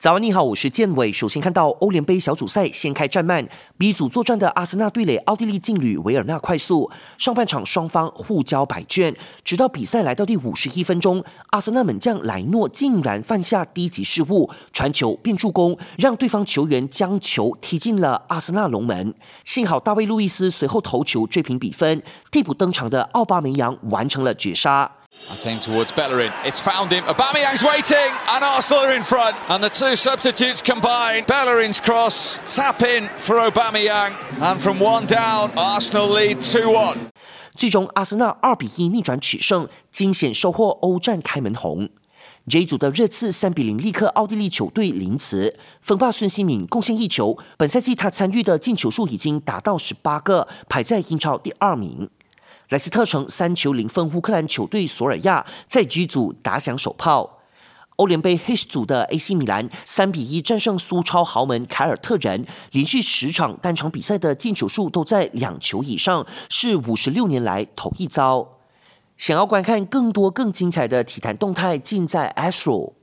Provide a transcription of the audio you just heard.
早安，你好，我是建伟。首先看到欧联杯小组赛先开战慢，B 组作战的阿森纳对垒奥地利劲旅维尔纳快速。上半场双方互交白卷，直到比赛来到第五十一分钟，阿森纳门将莱诺竟然犯下低级失误，传球变助攻，让对方球员将球踢进了阿森纳龙门。幸好大卫路易斯随后头球追平比分，替补登场的奥巴梅扬完成了绝杀。Attain towards Bellerin. It's found him. Aubameyang's waiting, and Arsenal are in front. And the two substitutes combine. Bellerin's cross, tap in for Aubameyang, and from one down, Arsenal lead two one. 最终，阿森纳二比一逆转取胜，惊险收获欧战开门红。J 组的热刺三比零力克奥地利球队林茨，锋霸孙兴敏贡献一球。本赛季他参与的进球数已经达到十八个，排在英超第二名。莱斯特城三球零封乌克兰球队索尔亚，在 G 组打响首炮。欧联杯 H 组的 AC 米兰三比一战胜苏超豪门凯尔特人，连续十场单场比赛的进球数都在两球以上，是五十六年来头一遭。想要观看更多更精彩的体坛动态，尽在 Astro。